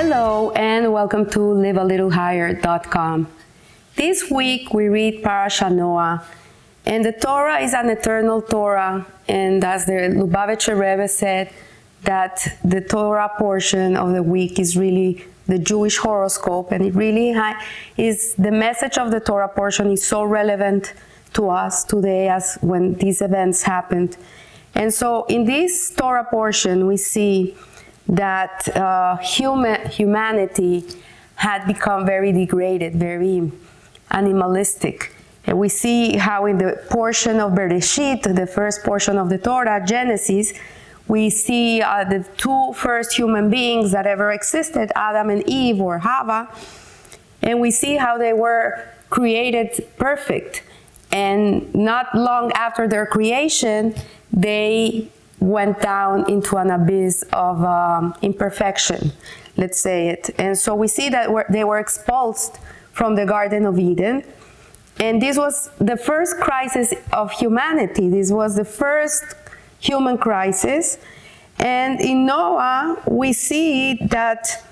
Hello and welcome to livealittlehigher.com. This week we read Parasha Noah, and the Torah is an eternal Torah, and as the Lubavitcher Rebbe said, that the Torah portion of the week is really the Jewish horoscope, and it really is the message of the Torah portion is so relevant to us today as when these events happened. And so in this Torah portion, we see that uh, human, humanity had become very degraded, very animalistic. And we see how in the portion of Bereshit, the first portion of the Torah, Genesis, we see uh, the two first human beings that ever existed, Adam and Eve or Hava, and we see how they were created perfect. And not long after their creation, they went down into an abyss of um, imperfection, let's say it. And so we see that they were expulsed from the Garden of Eden. And this was the first crisis of humanity. This was the first human crisis. And in Noah, we see that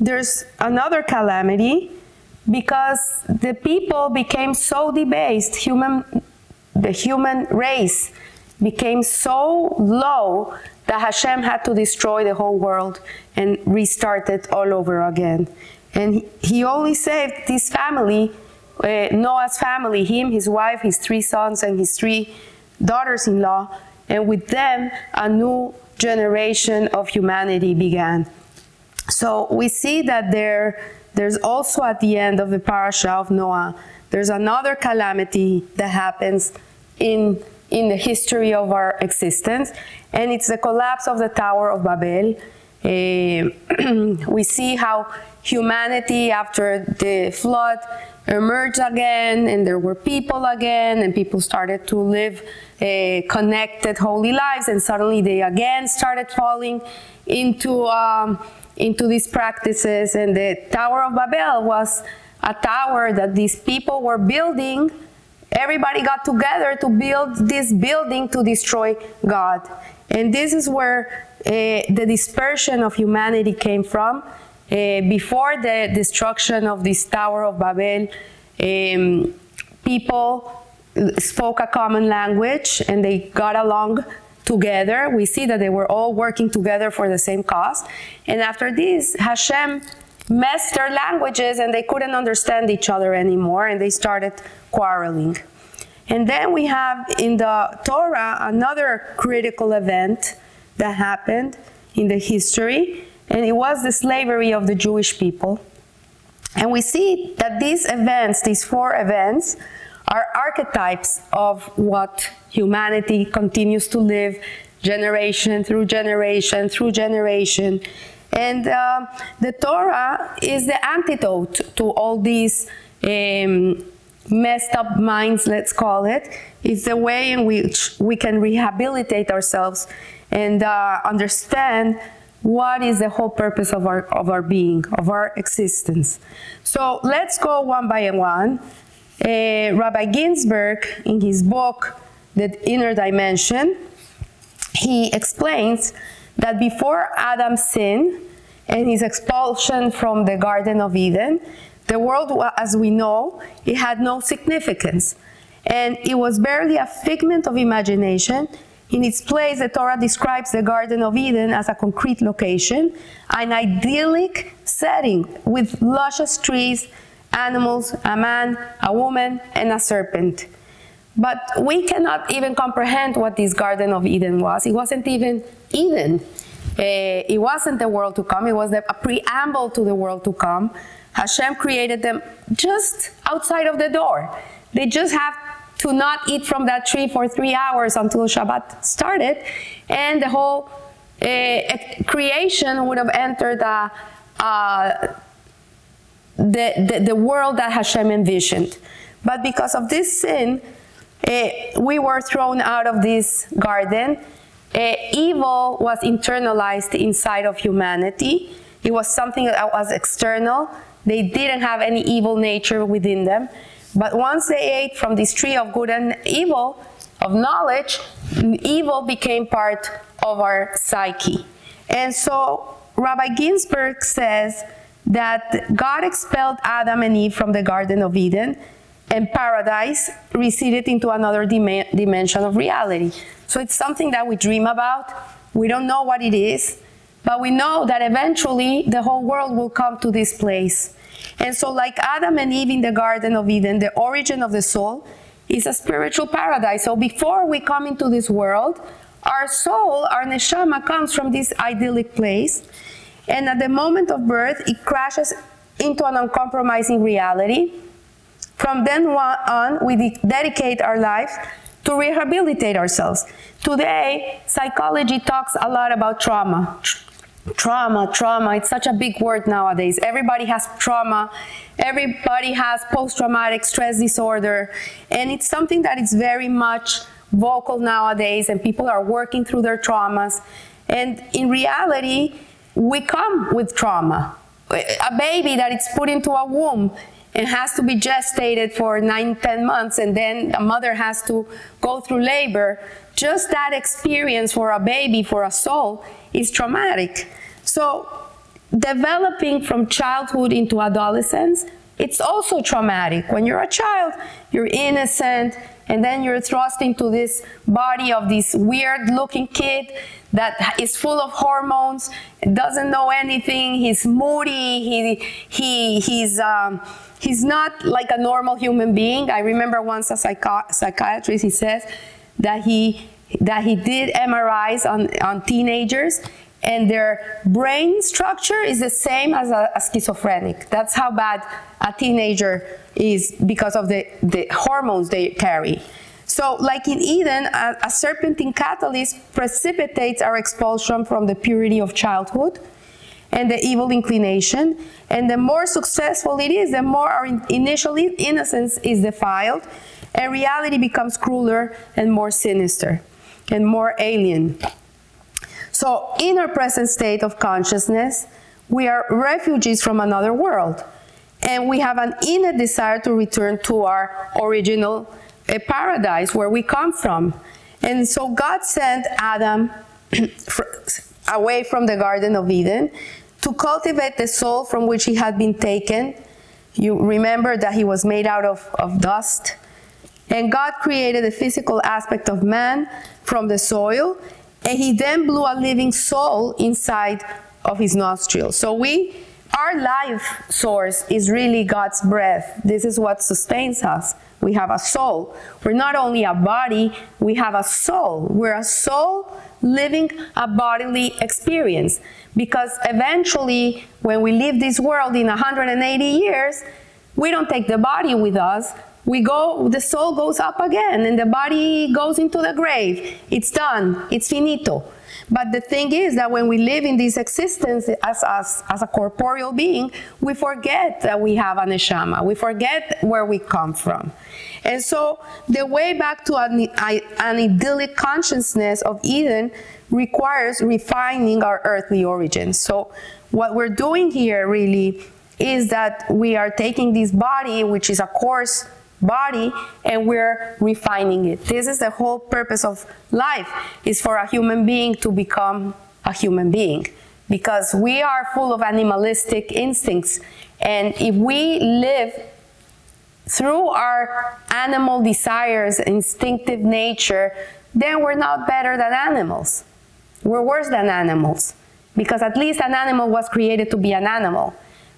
there's another calamity because the people became so debased, human, the human race became so low that Hashem had to destroy the whole world and restart it all over again. And he only saved this family, uh, Noah's family, him, his wife, his three sons, and his three daughters in law. And with them, a new generation of humanity began. So we see that there, there's also at the end of the parasha of Noah, there's another calamity that happens in in the history of our existence, and it's the collapse of the Tower of Babel. Uh, we see how humanity, after the flood, emerged again, and there were people again, and people started to live uh, connected, holy lives, and suddenly they again started falling into um, into these practices. And the Tower of Babel was a tower that these people were building Everybody got together to build this building to destroy God. And this is where uh, the dispersion of humanity came from. Uh, before the destruction of this Tower of Babel, um, people spoke a common language and they got along together. We see that they were all working together for the same cause. And after this, Hashem messed their languages and they couldn't understand each other anymore and they started quarreling. And then we have in the Torah another critical event that happened in the history, and it was the slavery of the Jewish people. And we see that these events, these four events, are archetypes of what humanity continues to live generation through generation through generation. And uh, the Torah is the antidote to all these um, messed up minds, let's call it. It's the way in which we can rehabilitate ourselves and uh, understand what is the whole purpose of our, of our being, of our existence. So let's go one by one. Uh, Rabbi Ginsburgh, in his book, The Inner Dimension, he explains that before Adam's sin and his expulsion from the Garden of Eden, the world, as we know, it had no significance. And it was barely a figment of imagination. In its place, the Torah describes the Garden of Eden as a concrete location, an idyllic setting with luscious trees, animals, a man, a woman, and a serpent. But we cannot even comprehend what this Garden of Eden was. It wasn't even Eden. Uh, it wasn't the world to come, it was a preamble to the world to come. Hashem created them just outside of the door. They just have to not eat from that tree for three hours until Shabbat started, and the whole uh, creation would have entered uh, uh, the, the, the, world that Hashem envisioned. But because of this sin, we were thrown out of this garden. Uh, evil was internalized inside of humanity. It was something that was external they didn't have any evil nature within them. But once they ate from this tree of good and evil, of knowledge, evil became part of our psyche. And so Rabbi Ginsburgh says that God expelled Adam and Eve from the Garden of Eden and paradise receded into another dim- dimension of reality. So it's something that we dream about. We don't know what it is, but we know that eventually the whole world will come to this place. And so, like Adam and Eve in the Garden of Eden, the origin of the soul is a spiritual paradise. So, before we come into this world, our soul, our neshama, comes from this idyllic place. And at the moment of birth, it crashes into an uncompromising reality. From then on, we dedicate our lives to rehabilitate ourselves. Today, psychology talks a lot about trauma trauma, trauma. It's such a big word nowadays. Everybody has trauma. Everybody has post-traumatic stress disorder. And it's something that is very much vocal nowadays and people are working through their traumas. And in reality, we come with trauma. A baby that is put into a womb and has to be gestated for nine, ten months, and then a mother has to go through labor. Just that experience for a baby, for a soul, is traumatic. So, developing from childhood into adolescence, it's also traumatic. When you're a child, you're innocent, and then you're thrust into this body of this weird looking kid that is full of hormones, doesn't know anything, he's moody, he, he, he's, um, he's not like a normal human being. I remember once a psychi- psychiatrist, he says that he, that he did MRIs on, on teenagers and their brain structure is the same as a, a, schizophrenic. That's how bad a teenager is because of the, the hormones they carry. So, like in Eden, a, a serpentine catalyst precipitates our expulsion from the purity of childhood and the evil inclination. And the more successful it is, the more our initial innocence is defiled, and reality becomes crueler and more sinister and more alien. So, in our present state of consciousness, we are refugees from another world, and we have an innate desire to return to our original uh, paradise where we come from. And so, God sent Adam away from the Garden of Eden to cultivate the soul from which he had been taken. You remember that he was made out of, of dust. And God created the physical aspect of man from the soil and he then blew a living soul inside of his nostrils. So we our life source is really God's breath. This is what sustains us. We have a soul. We're not only a body, we have a soul. We're a soul living a bodily experience. Because eventually, when we leave this world in 180 years, we don't take the body with us, we go, the soul goes up again and the body goes into the grave. It's done, it's finito. But the thing is that when we live in this existence as, as, as a corporeal being, we forget that we have an neshama. We forget where we come from. And so the way back to an, an idyllic consciousness of Eden requires refining our earthly origins. So what we're doing here really is that we are taking this body, which is a coarse body and we're refining it. This is the whole purpose of life is for a human being to become a human being because we are full of animalistic instincts and if we live through our animal desires, instinctive nature, then we're not better than animals. We're worse than animals because at least an animal was created to be an animal.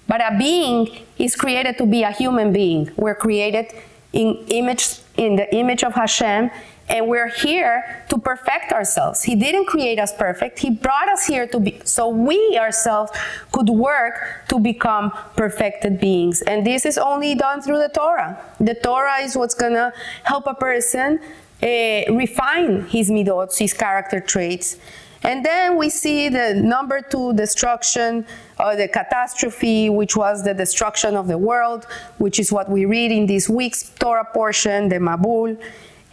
But a being is created to be a human being. We're created in image in the image of Hashem and we're here to perfect ourselves. He didn't create us perfect. He brought us here to be so we ourselves could work to become perfected beings. And this is only done through the Torah. The Torah is what's going to help a person uh, refine his midot, his character traits. And then we see the number two destruction, or the catastrophe, which was the destruction of the world, which is what we read in this week's Torah portion, the Mabul.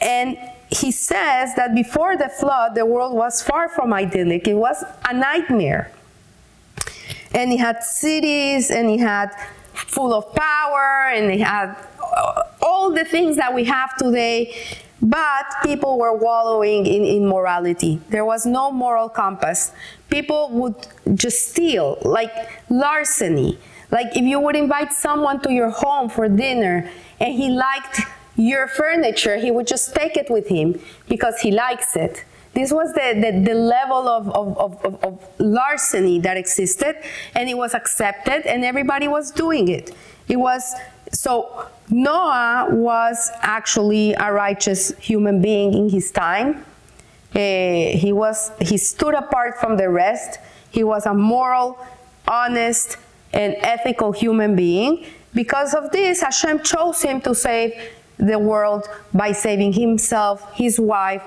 And he says that before the flood, the world was far from idyllic. It was a nightmare. And he had cities, and he had full of power, and he had uh, all the things that we have today But people were wallowing in immorality. There was no moral compass. People would just steal, like larceny. Like if you would invite someone to your home for dinner and he liked your furniture, he would just take it with him because he likes it. This was the, the, the level of, of, of, of, larceny that existed, and it was accepted, and everybody was doing it. It was so Noah was actually a righteous human being in his time. Uh, he was he stood apart from the rest. He was a moral, honest, and ethical human being. Because of this, Hashem chose him to save the world by saving himself, his wife,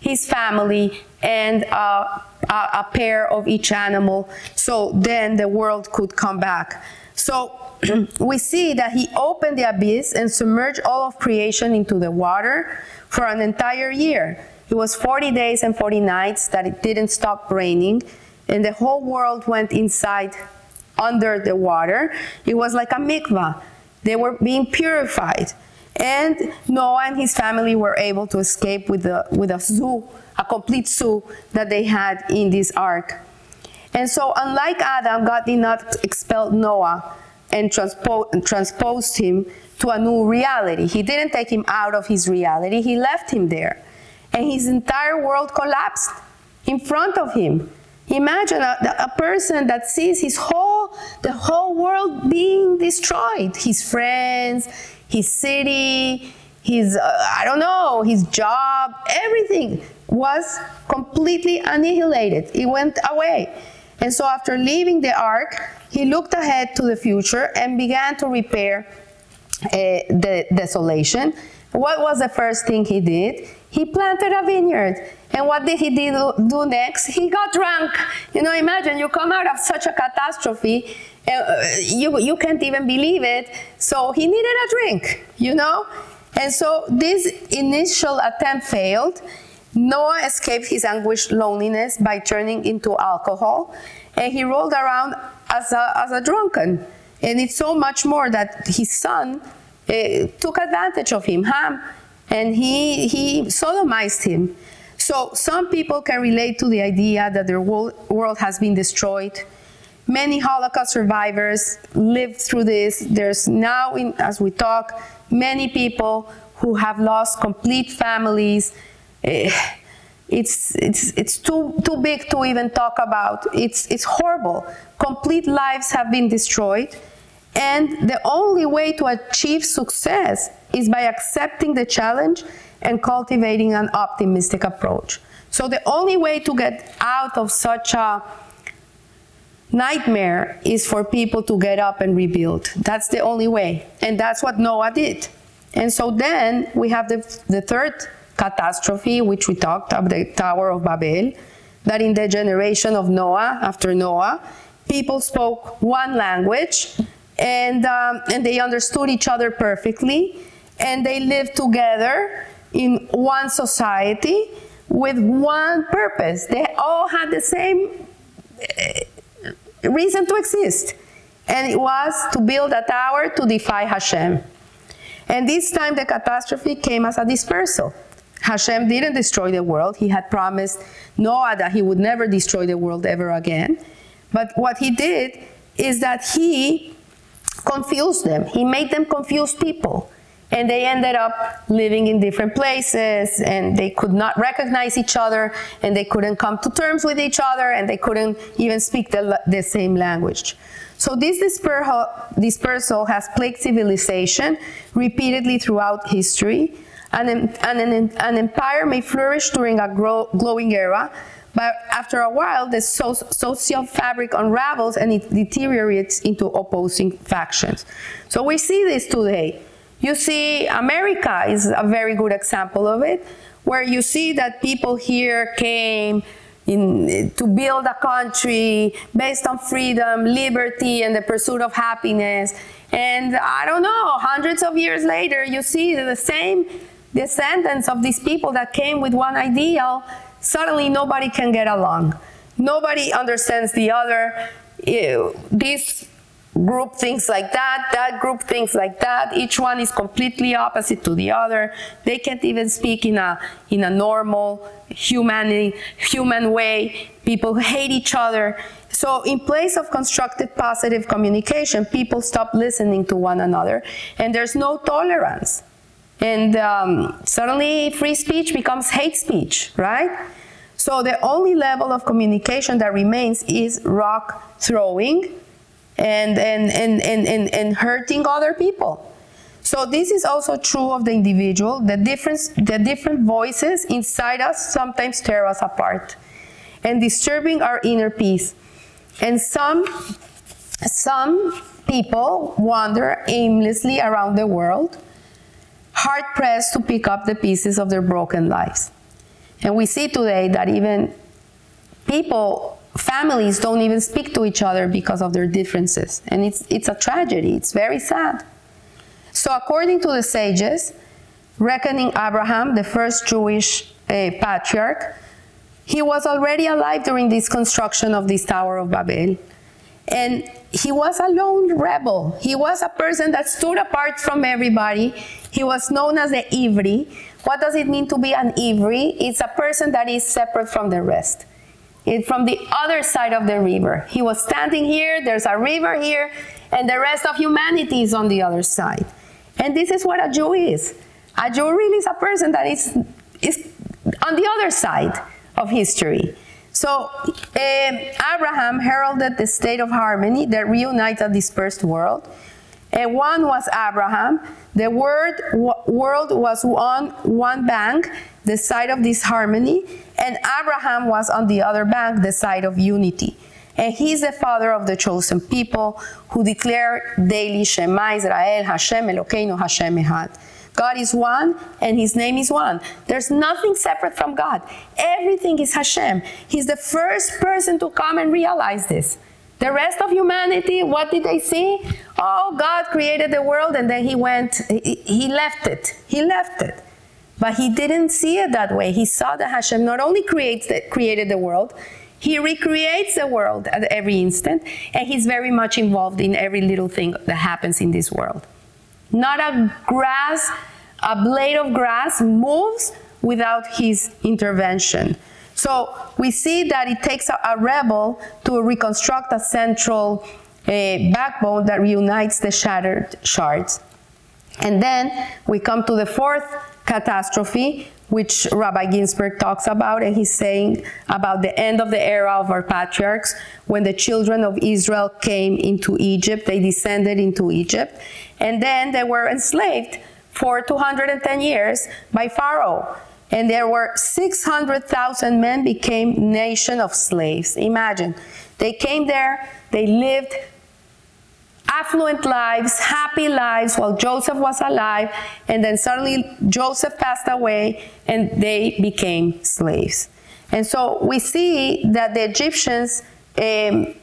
his family, and uh, a, a pair of each animal. So then the world could come back. So we see that he opened the abyss and submerged all of creation into the water for an entire year. It was 40 days and 40 nights that it didn't stop raining, and the whole world went inside under the water. It was like a mikvah. They were being purified. And Noah and his family were able to escape with, the, with a zoo, a complete zoo that they had in this ark. And so, unlike Adam, God did not expel Noah and transpo- transposed him to a new reality. He didn't take him out of his reality, he left him there. And his entire world collapsed in front of him. Imagine a, a, person that sees his whole, the whole world being destroyed. His friends, his city, his, uh, I don't know, his job, everything was completely annihilated. It went away. And so after leaving the ark, he looked ahead to the future and began to repair uh, the desolation. What was the first thing he did? He planted a vineyard. And what did he do next? He got drunk. You know, imagine you come out of such a catastrophe, uh, you, you can't even believe it. So he needed a drink, you know? And so this initial attempt failed. Noah escaped his anguished loneliness by turning into alcohol, and he rolled around as a, as a drunken. And it's so much more that his son uh, took advantage of him, Ham, and he, he sodomized him. So some people can relate to the idea that their world has been destroyed. Many Holocaust survivors lived through this. There's now, in, as we talk, many people who have lost complete families, Eh, it's it's it's too too big to even talk about. It's it's horrible. Complete lives have been destroyed, and the only way to achieve success is by accepting the challenge and cultivating an optimistic approach. So the only way to get out of such a nightmare is for people to get up and rebuild. That's the only way. And that's what Noah did. And so then we have the, the third catastrophe, which we talked of the Tower of Babel, that in the generation of Noah, after Noah, people spoke one language and, um, and they understood each other perfectly and they lived together in one society with one purpose. They all had the same uh, reason to exist, and it was to build a tower to defy Hashem. And this time the catastrophe came as a dispersal. Hashem didn't destroy the world. He had promised Noah that he would never destroy the world ever again. But what he did is that he confused them. He made them confused people. And they ended up living in different places and they could not recognize each other and they couldn't come to terms with each other and they couldn't even speak the, the same language. So this dispersal has plagued civilization repeatedly throughout history an, an, an empire may flourish during a grow, glowing era, but after a while, the so- social fabric unravels and it deteriorates into opposing factions. So we see this today. You see, America is a very good example of it, where you see that people here came in, to build a country based on freedom, liberty, and the pursuit of happiness. And I don't know, hundreds of years later, you see the same descendants of these people that came with one ideal, suddenly nobody can get along. Nobody understands the other. This group thinks like that, that group thinks like that. Each one is completely opposite to the other. They can't even speak in a in a normal human human way. People hate each other. So in place of constructive positive communication, people stop listening to one another and there's no tolerance. And um, suddenly free speech becomes hate speech, right? So the only level of communication that remains is rock throwing and, and, and, and, and, and hurting other people. So this is also true of the individual. The difference, the different voices inside us sometimes tear us apart and disturbing our inner peace. And some, some people wander aimlessly around the world, hard pressed to pick up the pieces of their broken lives. And we see today that even people, families don't even speak to each other because of their differences. And it's, it's a tragedy, it's very sad. So, according to the sages, reckoning Abraham, the first Jewish uh, patriarch, he was already alive during this construction of this Tower of Babel. And he was a lone rebel. He was a person that stood apart from everybody. He was known as the Ivri. What does it mean to be an Ivri? It's a person that is separate from the rest. It's from the other side of the river. He was standing here, there's a river here, and the rest of humanity is on the other side. And this is what a Jew is. A Jew really is a person that is, is on the other side of history. So um, Abraham heralded the state of harmony that reunites a dispersed world. And one was Abraham. The word, world was on one bank, the side of this harmony, and Abraham was on the other bank, the side of unity. And he's the father of the chosen people who declare daily Shema Israel, Hashem Elokeinu, Hashem Echad. God is one and his name is one. There's nothing separate from God. Everything is Hashem. He's the first person to come and realize this. The rest of humanity, what did they see? Oh, God created the world and then he went, he, he left it. He left it. But he didn't see it that way. He saw that Hashem not only creates the, created the world, he recreates the world at every instant, and he's very much involved in every little thing that happens in this world. Not a grass, a blade of grass moves without his intervention. So we see that it takes a, a rebel to reconstruct a central uh, backbone that reunites the shattered shards. And then we come to the fourth catastrophe, which Rabbi Ginsburgh talks about, and he's saying about the end of the era of our patriarchs, when the children of Israel came into Egypt, they descended into Egypt, and then they were enslaved for 210 years by Pharaoh. And there were 600,000 men became nation of slaves. Imagine. They came there, they lived affluent lives, happy lives while Joseph was alive, and then suddenly Joseph passed away and they became slaves. And so we see that the Egyptians um,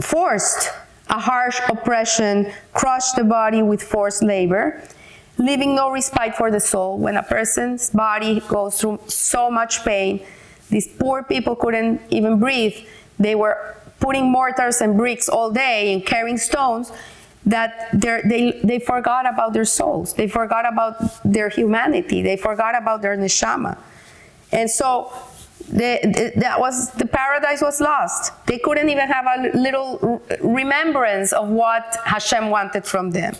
forced a harsh oppression, crushed the body with forced labor, leaving no respite for the soul. When a person's body goes through so much pain, these poor people couldn't even breathe. They were putting mortars and bricks all day and carrying stones that they, they forgot about their souls. They forgot about their humanity. They forgot about their neshama. And so that was the paradise was lost. They couldn't even have a little remembrance of what Hashem wanted from them.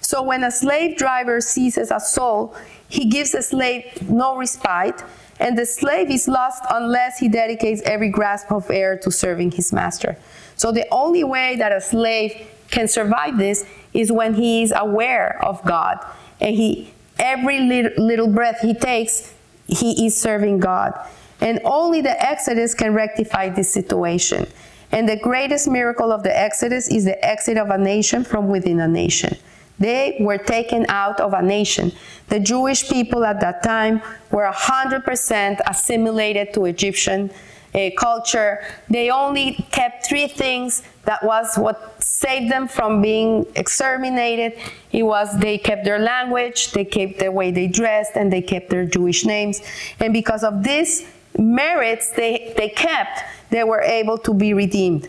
So when a slave driver seizes a soul, he gives a slave no respite, and the slave is lost unless he dedicates every grasp of air to serving his master. So the only way that a slave can survive this is when he is aware of God, and he every little, little breath he takes, he is serving God. And only the Exodus can rectify this situation. And the greatest miracle of the Exodus is the exit of a nation from within a nation. They were taken out of a nation. The Jewish people at that time were 100% assimilated to Egyptian uh, culture. They only kept three things that was what saved them from being exterminated. It was they kept their language, they kept the way they dressed, and they kept their Jewish names. And because of this merits they, they kept, they were able to be redeemed.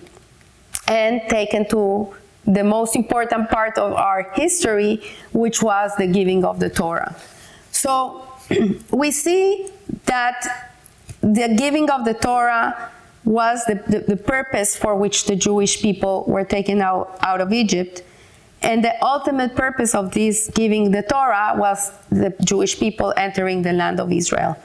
and taken to the most important part of our history, which was the giving of the Torah. So we see that the giving of the Torah was the, the, the, purpose for which the Jewish people were taken out, out of Egypt. And the ultimate purpose of this giving the Torah was the Jewish people entering the land of Israel.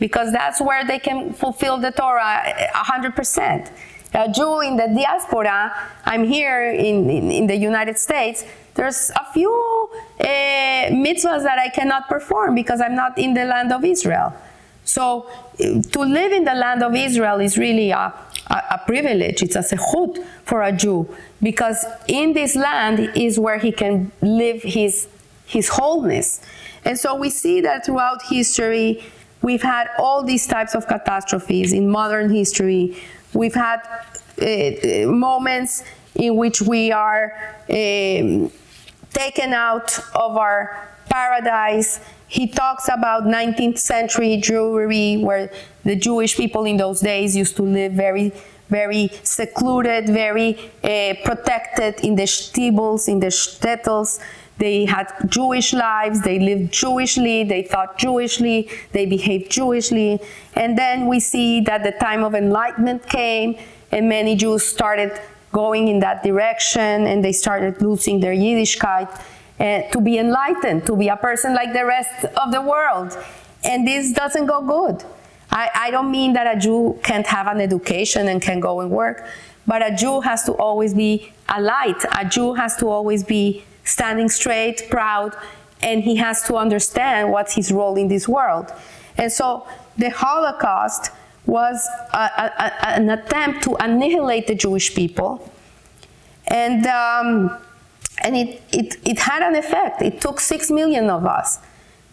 Because that's where they can fulfill the Torah 100% a Jew in the diaspora, I'm here in, in, in the United States, there's a few uh, mitzvahs that I cannot perform because I'm not in the land of Israel. So to live in the land of Israel is really a, a, a privilege. It's a sechut for a Jew because in this land is where he can live his, his wholeness. And so we see that throughout history, we've had all these types of catastrophes in modern history We've had uh, moments in which we are um, taken out of our paradise. He talks about 19th century Jewry, where the Jewish people in those days used to live very, very secluded, very uh, protected in the shtibbles, in the shtetls. They had Jewish lives, they lived Jewishly, they thought Jewishly, they behaved Jewishly. And then we see that the time of enlightenment came and many Jews started going in that direction and they started losing their Yiddishkeit uh, to be enlightened, to be a person like the rest of the world. And this doesn't go good. I, I don't mean that a Jew can't have an education and can go and work, but a Jew has to always be a light. A Jew has to always be standing straight, proud, and he has to understand what's his role in this world. And so the Holocaust was a, a, an attempt to annihilate the Jewish people. And, um, and it, it, it had an effect. It took six million of us.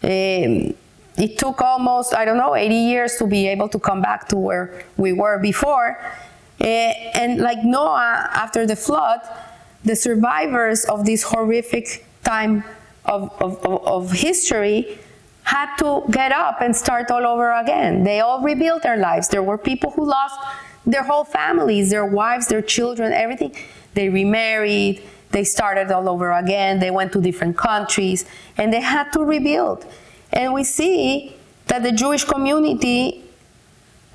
Um, it took almost, I don't know, 80 years to be able to come back to where we were before. Uh, and like Noah, after the flood, the survivors of this horrific time of, of, of, history had to get up and start all over again. They all rebuilt their lives. There were people who lost their whole families, their wives, their children, everything. They remarried, they started all over again, they went to different countries, and they had to rebuild. And we see that the Jewish community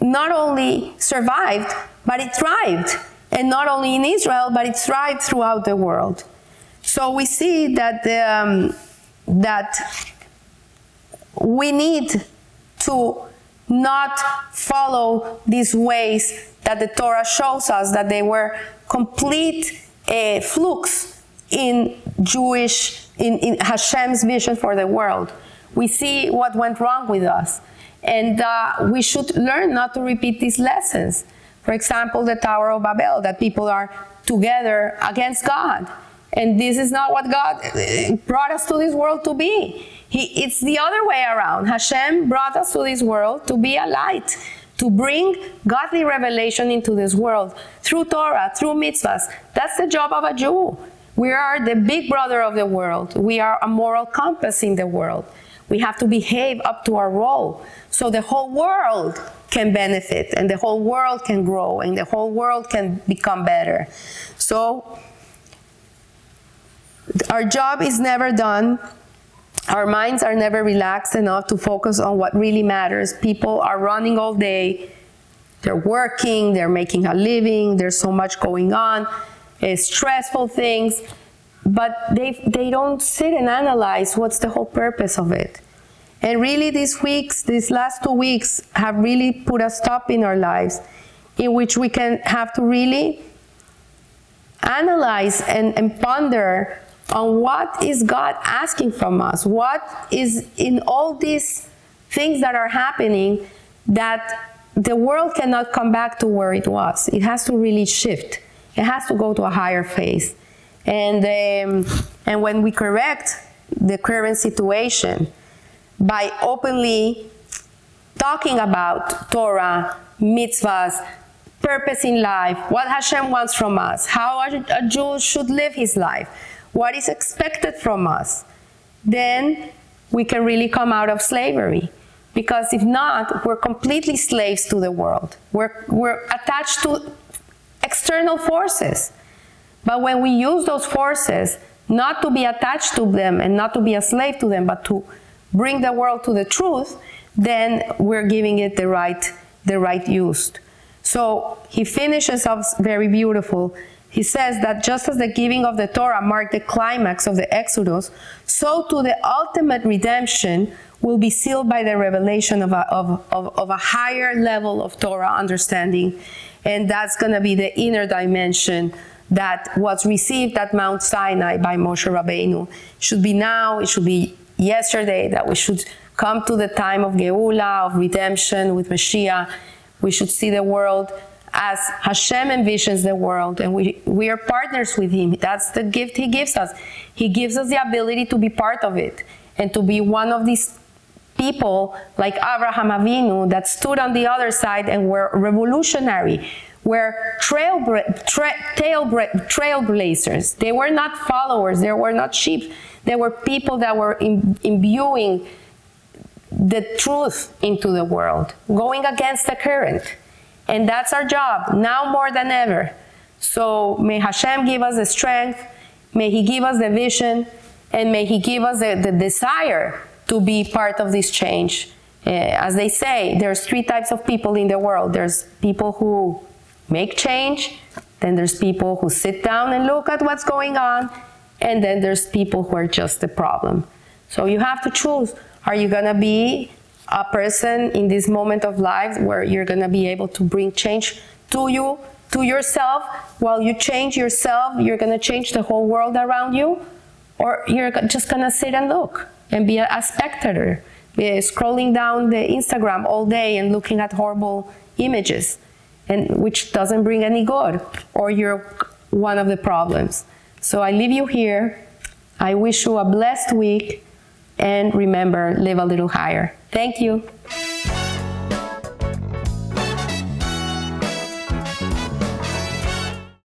not only survived, but it thrived and not only in Israel, but it thrived throughout the world. So we see that the, um, that we need to not follow these ways that the Torah shows us that they were complete uh, flukes in Jewish, in, in Hashem's vision for the world. We see what went wrong with us. And uh, we should learn not to repeat these lessons. For example, the Tower of Babel, that people are together against God. And this is not what God uh, brought us to this world to be. He, it's the other way around. Hashem brought us to this world to be a light, to bring godly revelation into this world through Torah, through mitzvahs. That's the job of a Jew. We are the big brother of the world. We are a moral compass in the world. We have to behave up to our role so the whole world can benefit and the whole world can grow and the whole world can become better. So our job is never done. Our minds are never relaxed enough to focus on what really matters. People are running all day. They're working, they're making a living, there's so much going on, it's stressful things, but they, they don't sit and analyze what's the whole purpose of it. And really, these weeks, these last two weeks, have really put a stop in our lives in which we can have to really analyze and, and ponder on what is God asking from us? What is in all these things that are happening that the world cannot come back to where it was? It has to really shift. It has to go to a higher phase. And, um, and when we correct the current situation, by openly talking about Torah, mitzvahs, purpose in life, what Hashem wants from us, how a Jew should live his life, what is expected from us, then we can really come out of slavery. Because if not, we're completely slaves to the world. We're, we're attached to external forces. But when we use those forces, not to be attached to them and not to be a slave to them, but to bring the world to the truth, then we're giving it the right, the right use. So he finishes off very beautiful. He says that just as the giving of the Torah marked the climax of the Exodus, so too the ultimate redemption will be sealed by the revelation of a, of, of, of a higher level of Torah understanding. And that's going to be the inner dimension that was received at Mount Sinai by Moshe Rabbeinu. It should be now, it should be yesterday, that we should come to the time of Geula, of redemption with Mashiach. We should see the world as Hashem envisions the world, and we, we are partners with Him. That's the gift He gives us. He gives us the ability to be part of it and to be one of these people like Abraham Avinu that stood on the other side and were revolutionary, were trailbla- tra- tailbla- trailblazers. They were not followers, they were not sheep. They were people that were Im- imbuing the truth into the world, going against the current. And that's our job now more than ever. So may Hashem give us the strength, may He give us the vision, and may He give us the, the desire to be part of this change. Uh, as they say, there's three types of people in the world. There's people who make change, then there's people who sit down and look at what's going on, and then there's people who are just the problem. So you have to choose. Are you going to be a person in this moment of life where you're going to be able to bring change to you, to yourself? While you change yourself, you're going to change the whole world around you? Or you're just going to sit and look and be a, a spectator, be scrolling down the Instagram all day and looking at horrible images, and which doesn't bring any good, or you're one of the problems. So I leave you here. I wish you a blessed week and remember, live a little higher. Thank you.